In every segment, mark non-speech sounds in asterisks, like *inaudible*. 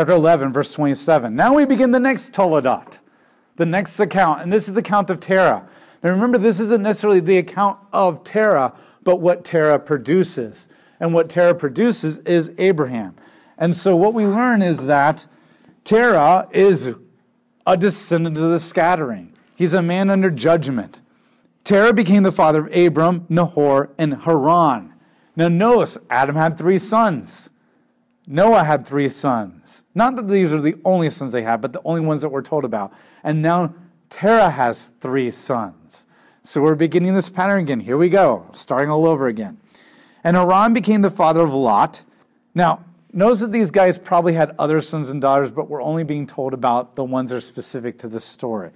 chapter 11, verse 27. Now we begin the next Toledot, the next account, and this is the account of Terah. Now remember, this isn't necessarily the account of Terah, but what Terah produces. And what Terah produces is Abraham. And so what we learn is that Terah is a descendant of the scattering. He's a man under judgment. Terah became the father of Abram, Nahor, and Haran. Now notice, Adam had three sons. Noah had three sons. Not that these are the only sons they had, but the only ones that we're told about. And now Terah has three sons. So we're beginning this pattern again. Here we go, starting all over again. And Haran became the father of Lot. Now, notice that these guys probably had other sons and daughters, but we're only being told about the ones that are specific to this story.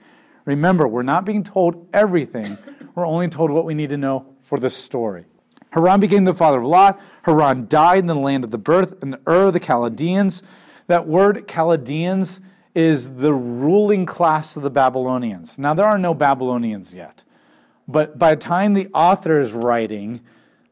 Remember, we're not being told everything, we're only told what we need to know for the story. Haran became the father of Lot. Haran died in the land of the birth in Ur of the Chaldeans. That word Chaldeans is the ruling class of the Babylonians. Now, there are no Babylonians yet, but by the time the author is writing,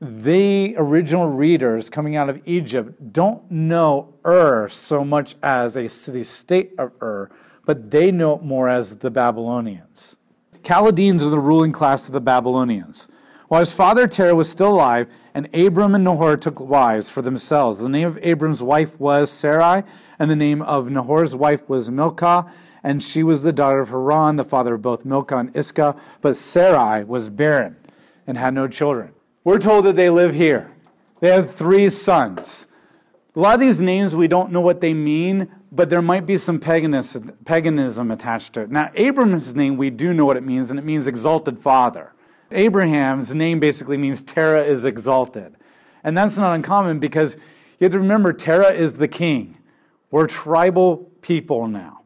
the original readers coming out of Egypt don't know Ur so much as a city state of Ur, but they know it more as the Babylonians. Chaldeans are the ruling class of the Babylonians. While his father Terah was still alive, and Abram and Nahor took wives for themselves. The name of Abram's wife was Sarai, and the name of Nahor's wife was Milcah, and she was the daughter of Haran, the father of both Milcah and Iscah. But Sarai was barren and had no children. We're told that they live here. They have three sons. A lot of these names, we don't know what they mean, but there might be some paganism attached to it. Now, Abram's name, we do know what it means, and it means exalted father. Abraham's name basically means Terah is exalted. And that's not uncommon because you have to remember Terah is the king. We're tribal people now.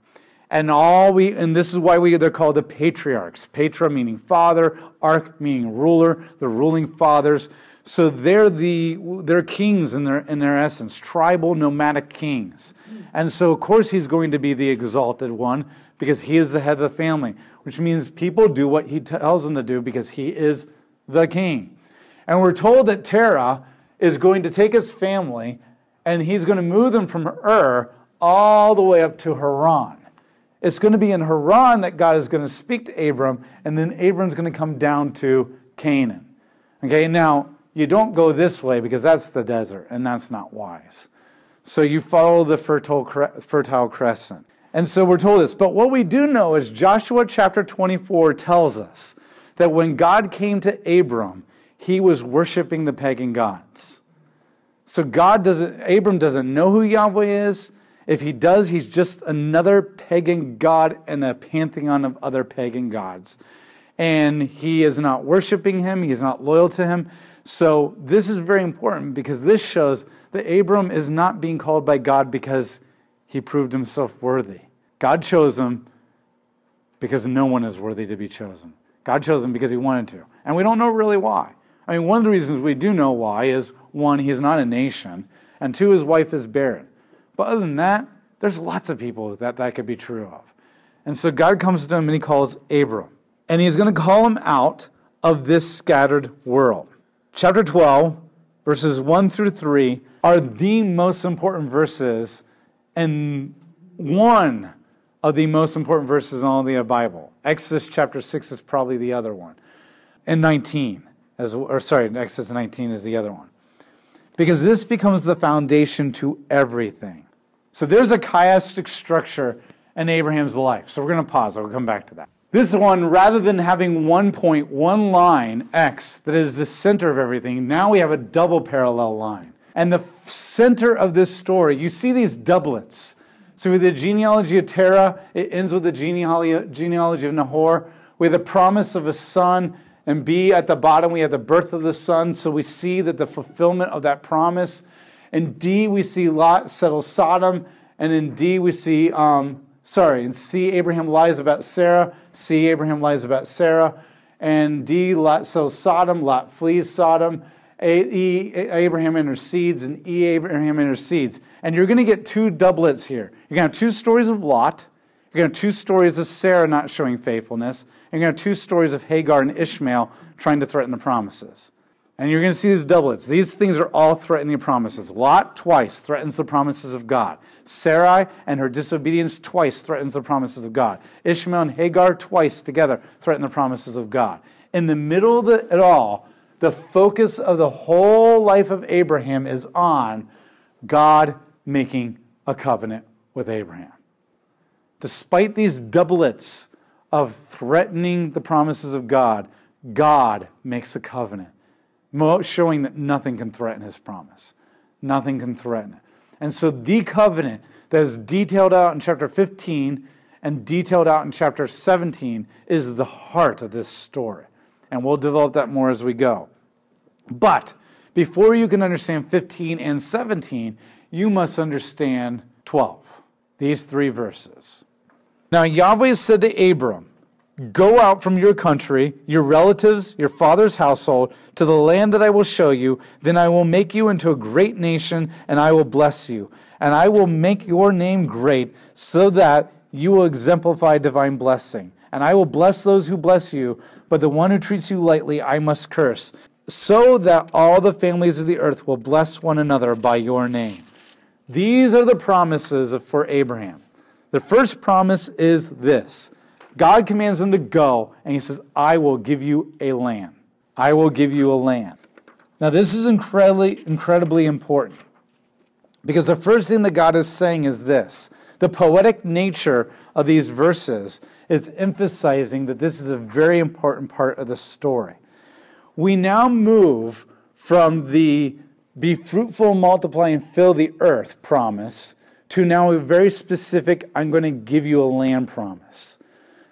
And all we and this is why we they're called the patriarchs. Patra meaning father, arch meaning ruler, the ruling fathers. So they're the they're kings in their in their essence, tribal nomadic kings. And so of course he's going to be the exalted one because he is the head of the family, which means people do what he tells them to do because he is the king. And we're told that Terah is going to take his family and he's going to move them from Ur all the way up to Haran. It's going to be in Haran that God is going to speak to Abram, and then Abram's going to come down to Canaan. Okay, now you don't go this way because that's the desert, and that's not wise. So you follow the fertile, fertile crescent. And so we're told this. But what we do know is Joshua chapter 24 tells us that when God came to Abram, he was worshiping the pagan gods. So God doesn't, Abram doesn't know who Yahweh is. If he does, he's just another pagan god in a pantheon of other pagan gods. And he is not worshiping him, he is not loyal to him. So this is very important because this shows that Abram is not being called by God because he proved himself worthy. God chose him because no one is worthy to be chosen. God chose him because he wanted to. And we don't know really why. I mean, one of the reasons we do know why is one, he's not a nation, and two, his wife is barren. But other than that, there's lots of people that that could be true of. And so God comes to him and he calls Abram. And he's going to call him out of this scattered world. Chapter 12, verses 1 through 3, are the most important verses and one of the most important verses in all the Bible. Exodus chapter 6 is probably the other one. And 19, as, or sorry, Exodus 19 is the other one. Because this becomes the foundation to everything. So there's a chiastic structure in Abraham's life. So we're going to pause. I'll come back to that. This one, rather than having one point, one line, X, that is the center of everything, now we have a double parallel line. And the center of this story, you see these doublets. So with the genealogy of Terah, it ends with the genealogy, of Nahor, with the promise of a son. And B, at the bottom, we have the birth of the son. So we see that the fulfillment of that promise. In D, we see Lot settle Sodom. And in D, we see, um, sorry, in C, Abraham lies about Sarah. C, Abraham lies about Sarah. And D, Lot settles Sodom. Lot flees Sodom. E, Abraham intercedes, and E, Abraham intercedes. And you're going to get two doublets here. You're going to have two stories of Lot. You're going to have two stories of Sarah not showing faithfulness. And you're going to have two stories of Hagar and Ishmael trying to threaten the promises. And you're going to see these doublets. These things are all threatening promises. Lot twice threatens the promises of God. Sarai and her disobedience twice threatens the promises of God. Ishmael and Hagar twice together threaten the promises of God. In the middle of it all, the focus of the whole life of Abraham is on God making a covenant with Abraham. Despite these doublets of threatening the promises of God, God makes a covenant showing that nothing can threaten his promise. Nothing can threaten it. And so the covenant that is detailed out in chapter 15 and detailed out in chapter 17 is the heart of this story. And we'll develop that more as we go. But before you can understand 15 and 17, you must understand 12, these three verses. Now, Yahweh said to Abram, Go out from your country, your relatives, your father's household, to the land that I will show you. Then I will make you into a great nation, and I will bless you. And I will make your name great, so that you will exemplify divine blessing. And I will bless those who bless you, but the one who treats you lightly I must curse, so that all the families of the earth will bless one another by your name. These are the promises for Abraham. The first promise is this God commands him to go, and he says, I will give you a land. I will give you a land. Now, this is incredibly, incredibly important because the first thing that God is saying is this the poetic nature of these verses is emphasizing that this is a very important part of the story. We now move from the be fruitful, multiply, and fill the earth promise to now a very specific, I'm going to give you a land promise.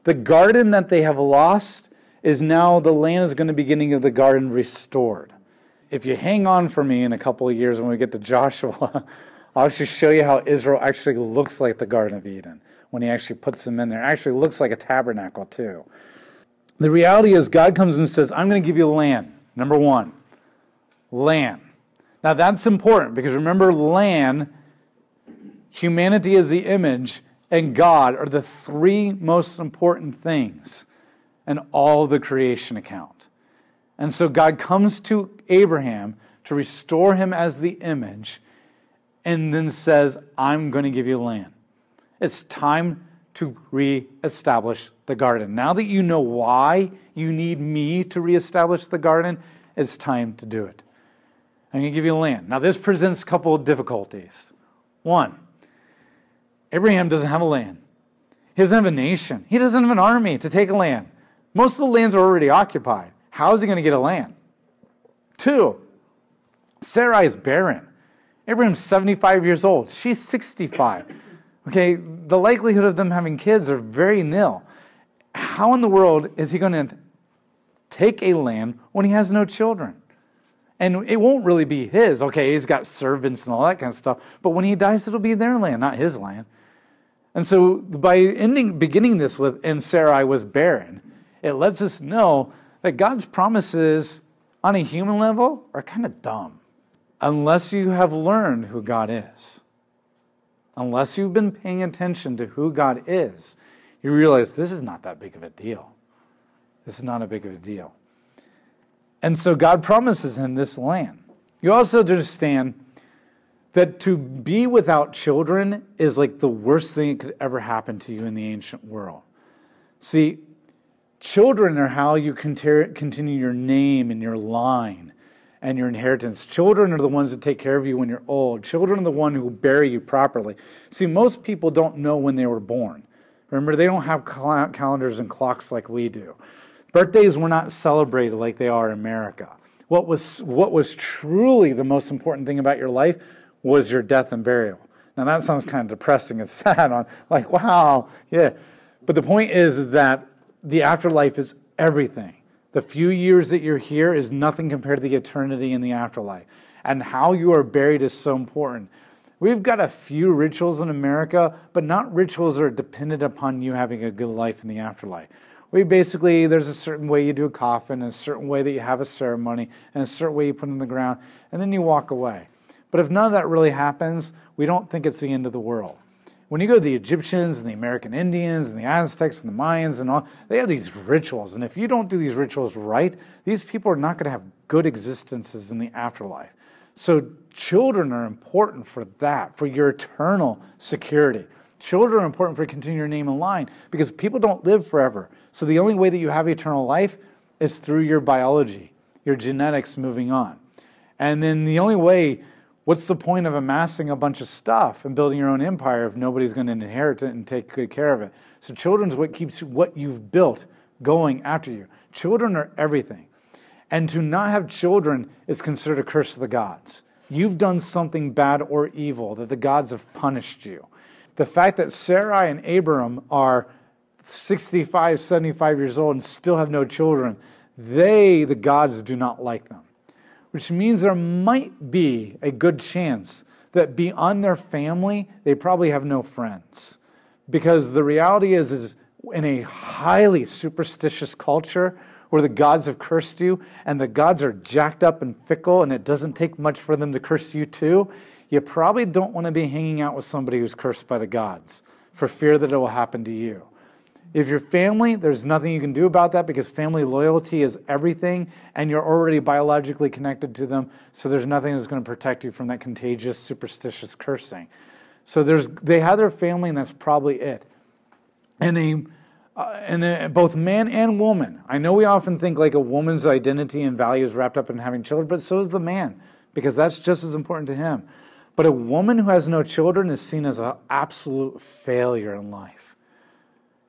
The garden that they have lost is now the land is going to be getting of the garden restored. If you hang on for me in a couple of years when we get to Joshua, *laughs* I'll actually show you how Israel actually looks like the Garden of Eden when he actually puts them in there. It actually looks like a tabernacle too. The reality is God comes and says, I'm going to give you land. Number one, land. Now that's important because remember, land, humanity is the image, and God are the three most important things in all the creation account. And so God comes to Abraham to restore him as the image and then says, I'm going to give you land. It's time to reestablish the garden. Now that you know why you need me to reestablish the garden, it's time to do it. I'm going to give you land. Now, this presents a couple of difficulties. One, Abraham doesn't have a land. He doesn't have a nation. He doesn't have an army to take a land. Most of the lands are already occupied. How is he going to get a land? Two, Sarai is barren. Abraham's 75 years old. She's 65. Okay, the likelihood of them having kids are very nil. How in the world is he going to take a land when he has no children? And it won't really be his. Okay, he's got servants and all that kind of stuff. But when he dies, it'll be their land, not his land. And so by ending, beginning this with, and Sarai was barren, it lets us know that God's promises on a human level are kind of dumb unless you have learned who God is. Unless you've been paying attention to who God is, you realize this is not that big of a deal. This is not a big of a deal. And so God promises him this land. You also understand that to be without children is like the worst thing that could ever happen to you in the ancient world. See, children are how you continue your name and your line and your inheritance. Children are the ones that take care of you when you're old. Children are the one who bury you properly. See, most people don't know when they were born. Remember, they don't have calendars and clocks like we do. Birthdays were not celebrated like they are in America. What was, what was truly the most important thing about your life was your death and burial. Now that sounds kind of depressing and *laughs* sad on like wow, yeah. But the point is, is that the afterlife is everything. The few years that you're here is nothing compared to the eternity in the afterlife. And how you are buried is so important. We've got a few rituals in America, but not rituals that are dependent upon you having a good life in the afterlife. We basically, there's a certain way you do a coffin, a certain way that you have a ceremony, and a certain way you put it in the ground, and then you walk away. But if none of that really happens, we don't think it's the end of the world. When you go to the Egyptians and the American Indians and the Aztecs and the Mayans and all, they have these rituals. And if you don't do these rituals right, these people are not going to have good existences in the afterlife. So, children are important for that, for your eternal security. Children are important for continuing your name in line because people don't live forever. So, the only way that you have eternal life is through your biology, your genetics moving on. And then the only way, what's the point of amassing a bunch of stuff and building your own empire if nobody's going to inherit it and take good care of it? So, children's what keeps what you've built going after you. Children are everything. And to not have children is considered a curse of the gods. You've done something bad or evil that the gods have punished you. The fact that Sarai and Abram are 65, 75 years old and still have no children, they, the gods, do not like them. Which means there might be a good chance that beyond their family, they probably have no friends. Because the reality is, is in a highly superstitious culture where the gods have cursed you and the gods are jacked up and fickle and it doesn't take much for them to curse you too, you probably don't want to be hanging out with somebody who's cursed by the gods for fear that it will happen to you. If you're family, there's nothing you can do about that because family loyalty is everything and you're already biologically connected to them, so there's nothing that's going to protect you from that contagious, superstitious cursing. So there's, they have their family, and that's probably it. And a uh, and uh, both man and woman. I know we often think like a woman's identity and value is wrapped up in having children, but so is the man, because that's just as important to him. But a woman who has no children is seen as an absolute failure in life.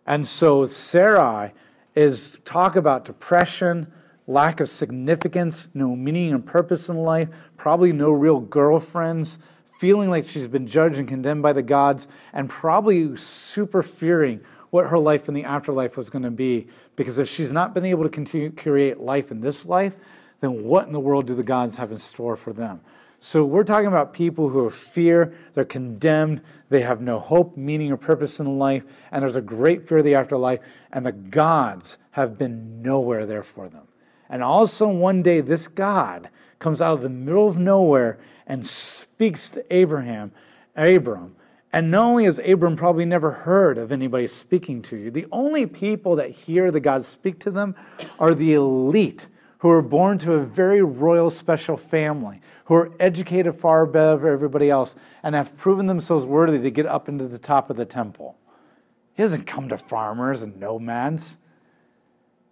And so Sarai is talk about depression, lack of significance, no meaning and purpose in life, probably no real girlfriends, feeling like she's been judged and condemned by the gods, and probably super fearing what her life in the afterlife was going to be. Because if she's not been able to continue to create life in this life, then what in the world do the gods have in store for them? So we're talking about people who fear, they're condemned, they have no hope, meaning, or purpose in life, and there's a great fear of the afterlife, and the gods have been nowhere there for them. And also one day this God comes out of the middle of nowhere and speaks to Abraham, Abram, and not only has Abram probably never heard of anybody speaking to you, the only people that hear the God speak to them are the elite who are born to a very royal, special family, who are educated far above everybody else, and have proven themselves worthy to get up into the top of the temple. He doesn't come to farmers and nomads.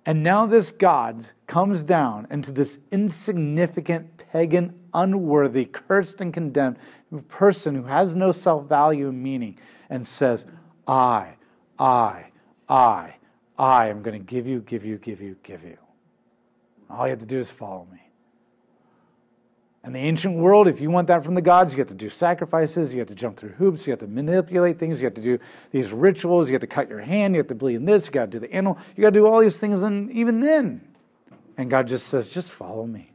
And now this God comes down into this insignificant, pagan, unworthy, cursed, and condemned person who has no self value and meaning and says, I, I, I, I am going to give you, give you, give you, give you. All you have to do is follow me. In the ancient world, if you want that from the gods, you have to do sacrifices, you have to jump through hoops, you have to manipulate things, you have to do these rituals, you have to cut your hand, you have to bleed in this, you got to do the animal, you got to do all these things, and even then. And God just says, just follow me,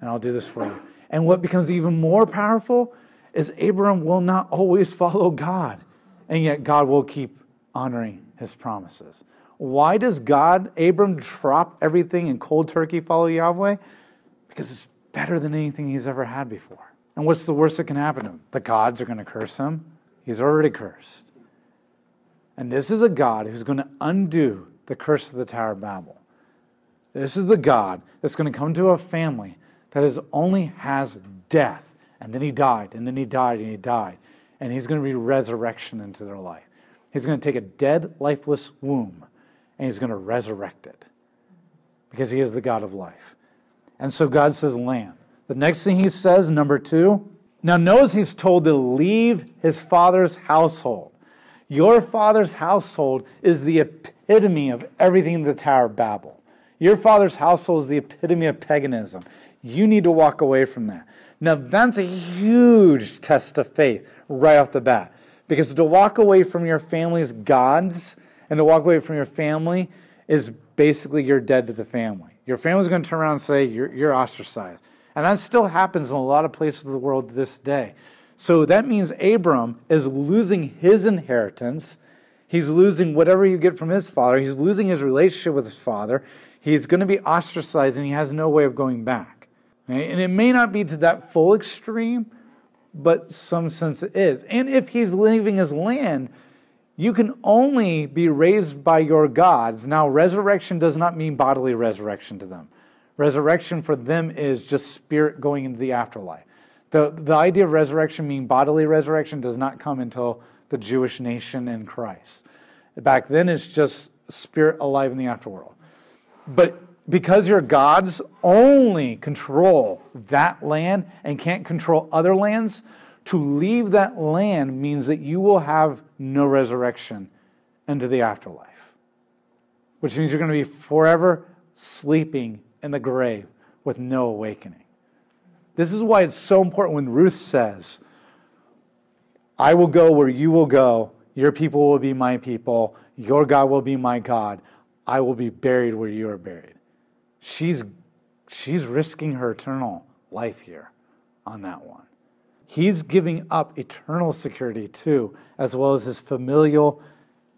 and I'll do this for you. And what becomes even more powerful is Abram will not always follow God, and yet God will keep honoring his promises. Why does God, Abram, drop everything and cold turkey follow Yahweh? Because it's better than anything he's ever had before. And what's the worst that can happen to him? The gods are going to curse him. He's already cursed. And this is a God who's going to undo the curse of the Tower of Babel. This is the God that's going to come to a family that is only has death. And then he died, and then he died, and he died. And he's going to be resurrection into their life. He's going to take a dead, lifeless womb, and he's going to resurrect it because he is the God of life. And so God says, Lamb. The next thing he says, number two, now knows he's told to leave his father's household. Your father's household is the epitome of everything in the Tower of Babel. Your father's household is the epitome of paganism. You need to walk away from that. Now, that's a huge test of faith right off the bat. Because to walk away from your family's gods and to walk away from your family is basically you're dead to the family. Your family's going to turn around and say you're, you're ostracized. And that still happens in a lot of places of the world this day. So that means Abram is losing his inheritance. He's losing whatever you get from his father. He's losing his relationship with his father. He's going to be ostracized and he has no way of going back. And it may not be to that full extreme, but some sense it is. And if he's leaving his land, you can only be raised by your gods. Now, resurrection does not mean bodily resurrection to them. Resurrection for them is just spirit going into the afterlife. The, the idea of resurrection, meaning bodily resurrection, does not come until the Jewish nation in Christ. Back then, it's just spirit alive in the afterworld. But because your gods only control that land and can't control other lands, to leave that land means that you will have no resurrection into the afterlife, which means you're going to be forever sleeping in the grave with no awakening. This is why it's so important when Ruth says, I will go where you will go, your people will be my people, your God will be my God, I will be buried where you are buried. She's, she's risking her eternal life here on that one. He's giving up eternal security too, as well as his familial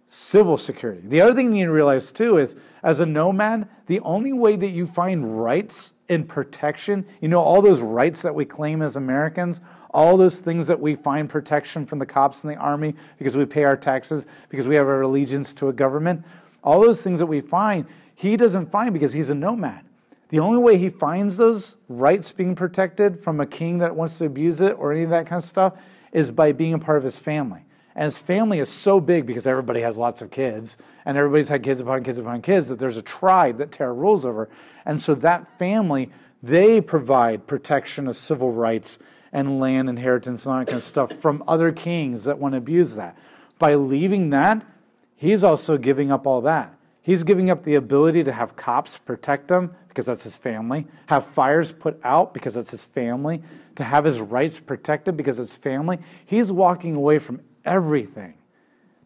civil security. The other thing you need to realize too is as a nomad, the only way that you find rights and protection, you know, all those rights that we claim as Americans, all those things that we find protection from the cops and the army because we pay our taxes, because we have our allegiance to a government, all those things that we find, he doesn't find because he's a nomad. The only way he finds those rights being protected from a king that wants to abuse it or any of that kind of stuff is by being a part of his family. And his family is so big because everybody has lots of kids, and everybody's had kids upon kids upon kids, that there's a tribe that Terah rules over. And so that family, they provide protection of civil rights and land inheritance and all that kind of stuff from other kings that want to abuse that. By leaving that, he's also giving up all that. He's giving up the ability to have cops protect him because that's his family, have fires put out because that's his family, to have his rights protected because it's family. He's walking away from everything.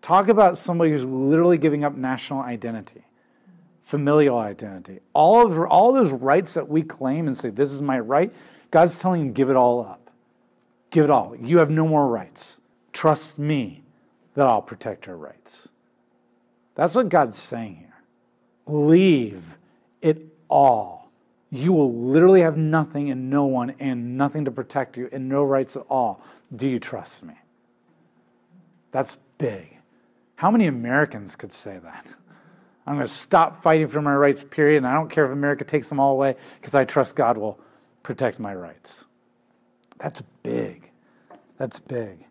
Talk about somebody who's literally giving up national identity, familial identity. All of all those rights that we claim and say, this is my right, God's telling him, give it all up. Give it all. You have no more rights. Trust me that I'll protect your rights. That's what God's saying here. Leave it all. You will literally have nothing and no one and nothing to protect you and no rights at all. Do you trust me? That's big. How many Americans could say that? I'm going to stop fighting for my rights, period, and I don't care if America takes them all away because I trust God will protect my rights. That's big. That's big.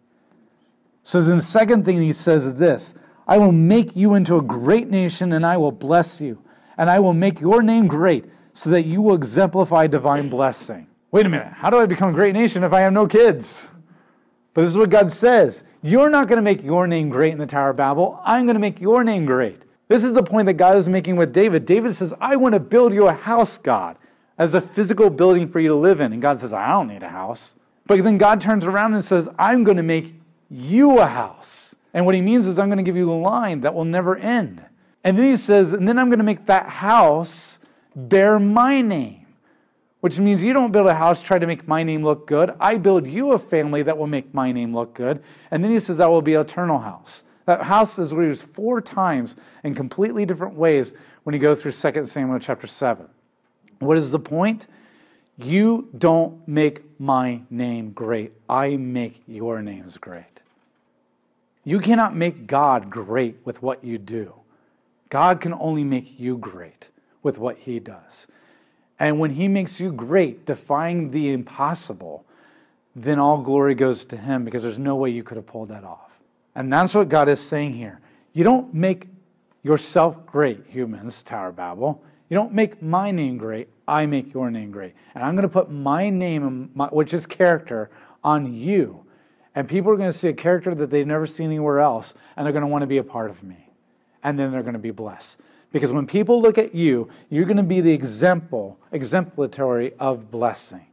So then the second thing he says is this I will make you into a great nation and I will bless you, and I will make your name great so that you will exemplify divine blessing. Wait a minute, how do I become a great nation if I have no kids? But this is what God says You're not going to make your name great in the Tower of Babel. I'm going to make your name great. This is the point that God is making with David. David says, I want to build you a house, God, as a physical building for you to live in. And God says, I don't need a house. But then God turns around and says, I'm going to make you a house. And what he means is, I'm going to give you a line that will never end. And then he says, and then I'm going to make that house bear my name which means you don't build a house try to make my name look good. I build you a family that will make my name look good. And then he says that will be eternal house. That house is used four times in completely different ways when you go through 2 Samuel chapter 7. What is the point? You don't make my name great. I make your names great. You cannot make God great with what you do. God can only make you great with what he does. And when he makes you great, defying the impossible, then all glory goes to him because there's no way you could have pulled that off. And that's what God is saying here. You don't make yourself great, humans, Tower Babel. You don't make my name great. I make your name great. And I'm going to put my name, which is character, on you. And people are going to see a character that they've never seen anywhere else, and they're going to want to be a part of me. And then they're going to be blessed. Because when people look at you, you're going to be the example, exemplatory of blessing.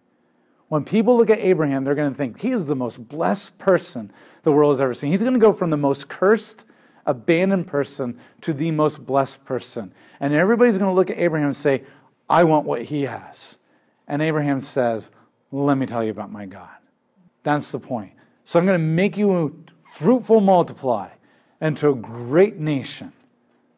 When people look at Abraham, they're going to think he is the most blessed person the world has ever seen. He's going to go from the most cursed, abandoned person to the most blessed person. And everybody's going to look at Abraham and say, I want what he has. And Abraham says, Let me tell you about my God. That's the point. So I'm going to make you fruitful multiply into a great nation.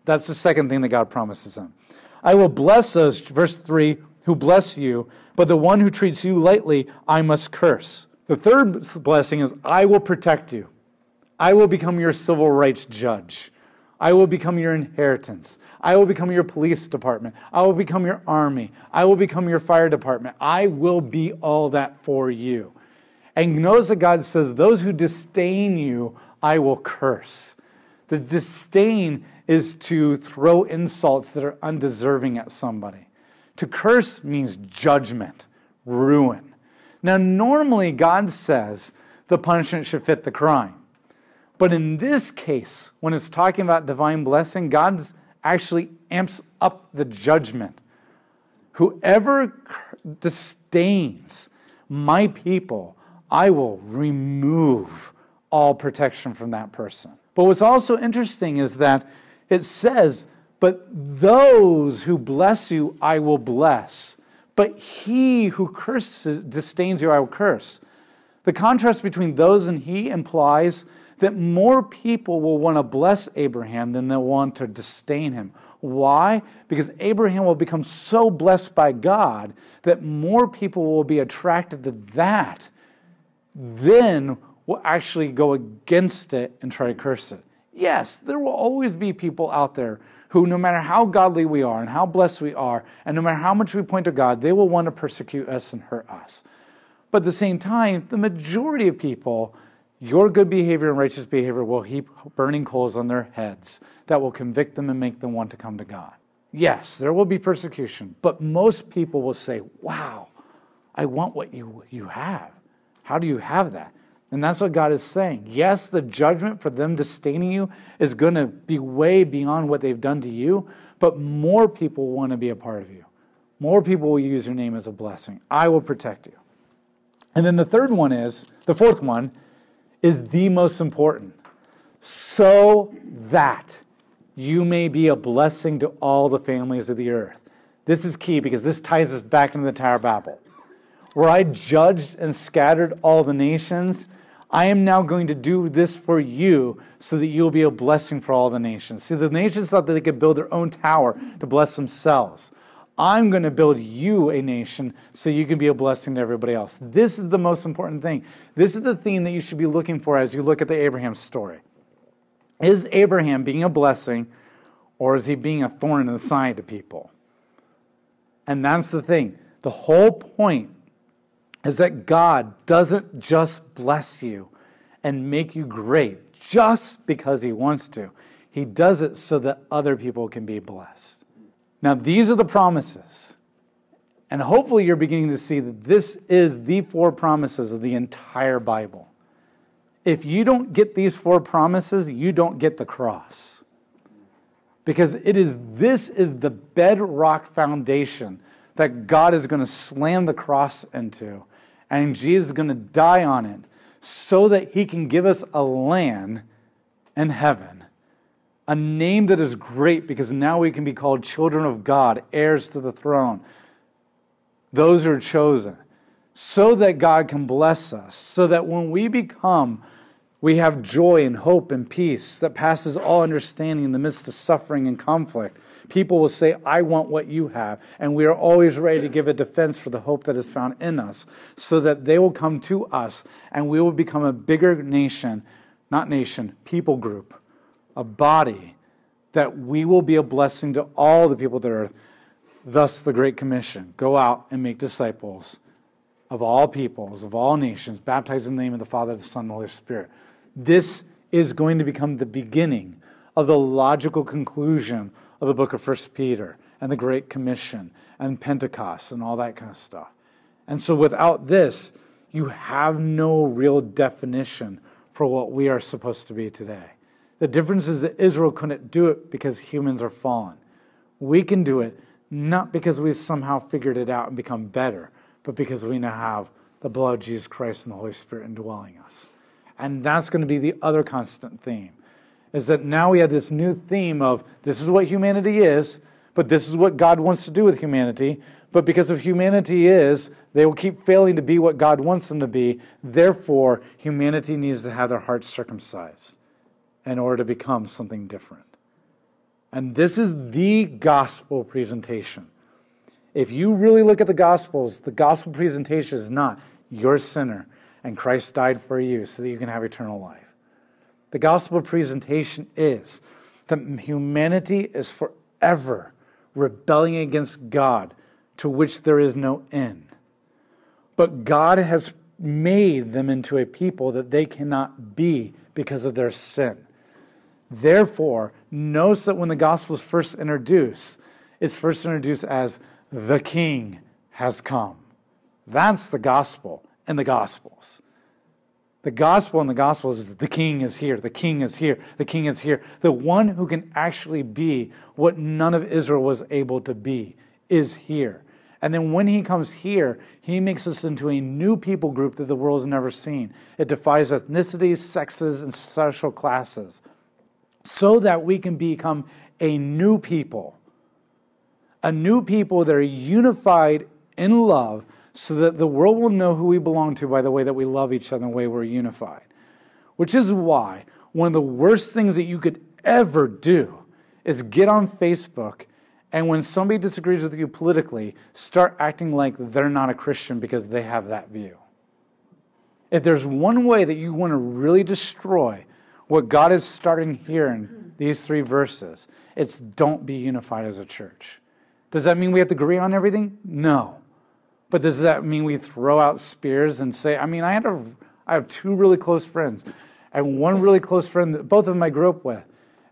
That's the second thing that God promises them. I will bless those, verse 3, who bless you, but the one who treats you lightly, I must curse. The third blessing is, I will protect you. I will become your civil rights judge. I will become your inheritance. I will become your police department. I will become your army. I will become your fire department. I will be all that for you. And notice that God says, Those who disdain you, I will curse. The disdain is to throw insults that are undeserving at somebody. To curse means judgment, ruin. Now, normally, God says the punishment should fit the crime. But in this case, when it's talking about divine blessing, God actually amps up the judgment. Whoever disdains my people, I will remove all protection from that person. But what's also interesting is that it says, But those who bless you, I will bless. But he who curses, disdains you, I will curse. The contrast between those and he implies that more people will want to bless Abraham than they'll want to disdain him. Why? Because Abraham will become so blessed by God that more people will be attracted to that than will actually go against it and try to curse it. Yes, there will always be people out there who, no matter how godly we are and how blessed we are, and no matter how much we point to God, they will want to persecute us and hurt us. But at the same time, the majority of people your good behavior and righteous behavior will heap burning coals on their heads that will convict them and make them want to come to God. Yes, there will be persecution, but most people will say, Wow, I want what you, you have. How do you have that? And that's what God is saying. Yes, the judgment for them disdaining you is going to be way beyond what they've done to you, but more people want to be a part of you. More people will use your name as a blessing. I will protect you. And then the third one is the fourth one is the most important. So that you may be a blessing to all the families of the earth. This is key because this ties us back into the Tower of Babel. Where I judged and scattered all the nations, I am now going to do this for you so that you'll be a blessing for all the nations. See, the nations thought that they could build their own tower to bless themselves. I'm going to build you a nation so you can be a blessing to everybody else. This is the most important thing. This is the theme that you should be looking for as you look at the Abraham story. Is Abraham being a blessing or is he being a thorn in the side to people? And that's the thing. The whole point is that God doesn't just bless you and make you great just because he wants to. He does it so that other people can be blessed. Now, these are the promises. And hopefully, you're beginning to see that this is the four promises of the entire Bible. If you don't get these four promises, you don't get the cross. Because it is this is the bedrock foundation that God is going to slam the cross into, and Jesus is going to die on it so that he can give us a land in heaven a name that is great because now we can be called children of God, heirs to the throne. Those are chosen so that God can bless us, so that when we become, we have joy and hope and peace that passes all understanding in the midst of suffering and conflict. People will say, I want what you have. And we are always ready to give a defense for the hope that is found in us, so that they will come to us and we will become a bigger nation, not nation, people group a body, that we will be a blessing to all the people of the earth. Thus, the Great Commission go out and make disciples of all peoples, of all nations, baptize in the name of the Father, the Son, and the Holy Spirit. This is going to become the beginning of the logical conclusion of the book of First Peter and the Great Commission and Pentecost and all that kind of stuff. And so, without this, you have no real definition for what we are supposed to be today. The difference is that Israel couldn't do it because humans are fallen. We can do it not because we've somehow figured it out and become better, but because we now have the blood of Jesus Christ and the Holy Spirit indwelling us. And that's going to be the other constant theme is that now we have this new theme of this is what humanity is, but this is what God wants to do with humanity. But because of humanity is, they will keep failing to be what God wants them to be. Therefore, humanity needs to have their hearts circumcised in order to become something different. And this is the gospel presentation. If you really look at the gospels, the gospel presentation is not you're a sinner and Christ died for you so that you can have eternal life. The gospel presentation is that humanity is forever rebelling against God, to which there is no end. But God has made them into a people that they cannot be because of their sin. Therefore, notice that when the gospel is first introduced, it's first introduced as the king has come. That's the gospel in the gospels. The gospel and the gospels is the king is here, the king is here, the king is here. The one who can actually be what none of Israel was able to be is here. And then when he comes here, he makes us into a new people group that the world has never seen. It defies ethnicities, sexes, and social classes so that we can become a new people. A new people that are unified in love so that the world will know who we belong to by the way that we love each other and the way we're unified. Which is why one of the worst things that you could ever do is get on Facebook and when somebody disagrees with you politically, start acting like they're not a Christian because they have that view. If there's one way that you want to really destroy what God is starting here in these three verses, it's don't be unified as a church. Does that mean we have to agree on everything? No. But does that mean we throw out spears and say, I mean, I had a, I have two really close friends, and one really close friend, that both of them I grew up with,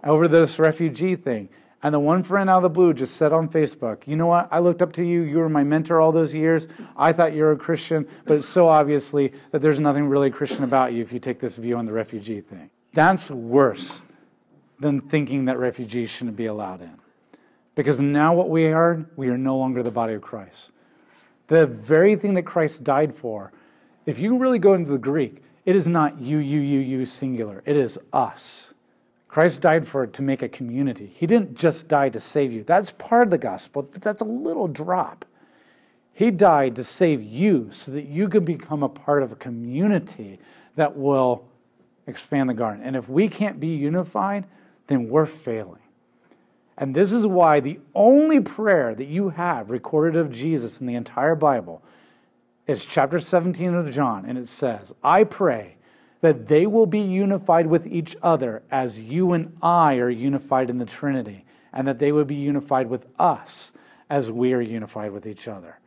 over this refugee thing. And the one friend out of the blue just said on Facebook, you know what? I looked up to you. You were my mentor all those years. I thought you were a Christian, but it's so obviously that there's nothing really Christian about you if you take this view on the refugee thing. That's worse than thinking that refugees shouldn't be allowed in. Because now what we are, we are no longer the body of Christ the very thing that Christ died for, if you really go into the Greek, it is not you, you, you, you singular. It is us. Christ died for it to make a community. He didn't just die to save you. That's part of the gospel, but that's a little drop. He died to save you so that you could become a part of a community that will expand the garden. And if we can't be unified, then we're failing. And this is why the only prayer that you have recorded of Jesus in the entire Bible is chapter 17 of John. And it says, I pray that they will be unified with each other as you and I are unified in the Trinity, and that they would be unified with us as we are unified with each other.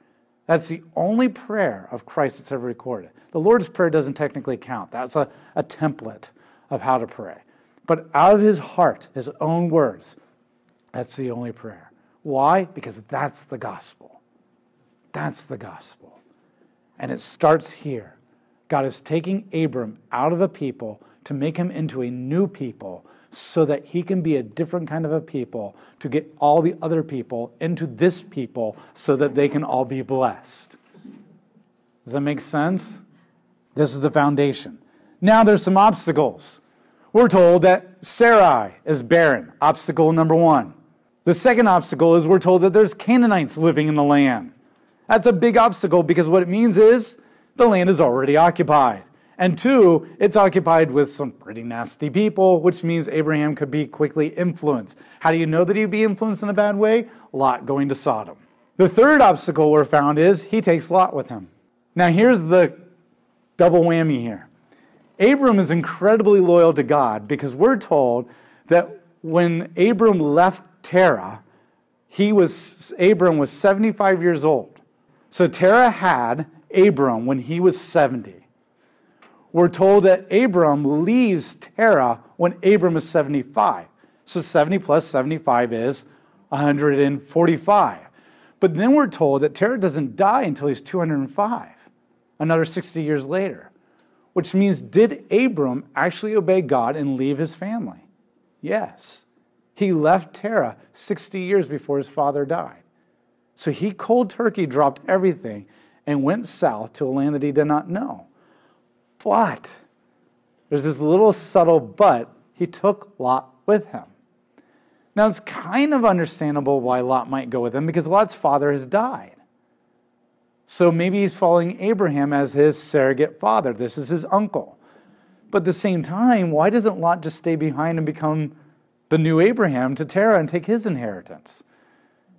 That's the only prayer of Christ that's ever recorded. The Lord's Prayer doesn't technically count, that's a, a template of how to pray. But out of his heart, his own words, that's the only prayer. Why? Because that's the gospel. That's the gospel. And it starts here. God is taking Abram out of a people to make him into a new people so that he can be a different kind of a people to get all the other people into this people so that they can all be blessed. Does that make sense? This is the foundation. Now there's some obstacles. We're told that Sarai is barren, obstacle number one. The second obstacle is we're told that there's Canaanites living in the land. That's a big obstacle because what it means is the land is already occupied. And two, it's occupied with some pretty nasty people, which means Abraham could be quickly influenced. How do you know that he'd be influenced in a bad way? Lot going to Sodom. The third obstacle we're found is he takes Lot with him. Now, here's the double whammy here. Abram is incredibly loyal to God because we're told that when Abram left Terah, he was Abram was 75 years old. So Terah had Abram when he was 70. We're told that Abram leaves Terah when Abram is 75. So 70 plus 75 is 145. But then we're told that Terah doesn't die until he's 205, another 60 years later. Which means, did Abram actually obey God and leave his family? Yes. He left Terah 60 years before his father died. So he cold turkey dropped everything and went south to a land that he did not know. But there's this little subtle but he took Lot with him. Now it's kind of understandable why Lot might go with him because Lot's father has died. So maybe he's following Abraham as his surrogate father. This is his uncle. But at the same time, why doesn't Lot just stay behind and become the new Abraham to Terah and take his inheritance.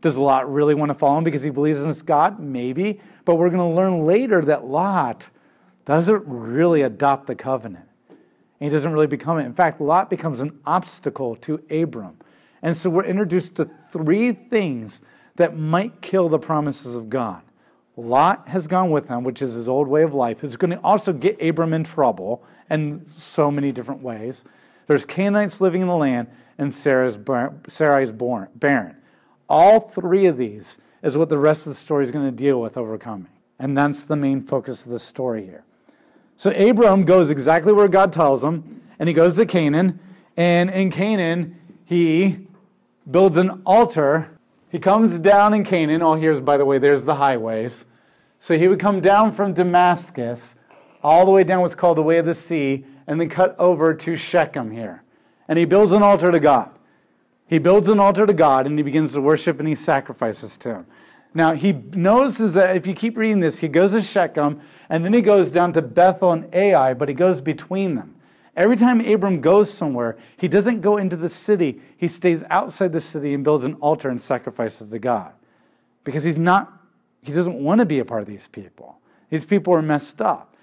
Does Lot really want to follow him because he believes in this God? Maybe. But we're going to learn later that Lot doesn't really adopt the covenant. And he doesn't really become it. In fact, Lot becomes an obstacle to Abram. And so we're introduced to three things that might kill the promises of God. Lot has gone with him, which is his old way of life. It's going to also get Abram in trouble in so many different ways. There's Canaanites living in the land, and Sarah's Sarai is born, barren. All three of these is what the rest of the story is going to deal with overcoming. And that's the main focus of the story here. So Abram goes exactly where God tells him, and he goes to Canaan. And in Canaan, he builds an altar. He comes down in Canaan. Oh, here's, by the way, there's the highways. So he would come down from Damascus all the way down what's called the Way of the Sea, and then cut over to Shechem here. And he builds an altar to God. He builds an altar to God and he begins to worship and he sacrifices to him. Now, he notices that if you keep reading this, he goes to Shechem and then he goes down to Bethel and Ai, but he goes between them. Every time Abram goes somewhere, he doesn't go into the city. He stays outside the city and builds an altar and sacrifices to God. Because he's not, he doesn't want to be a part of these people. These people are messed up.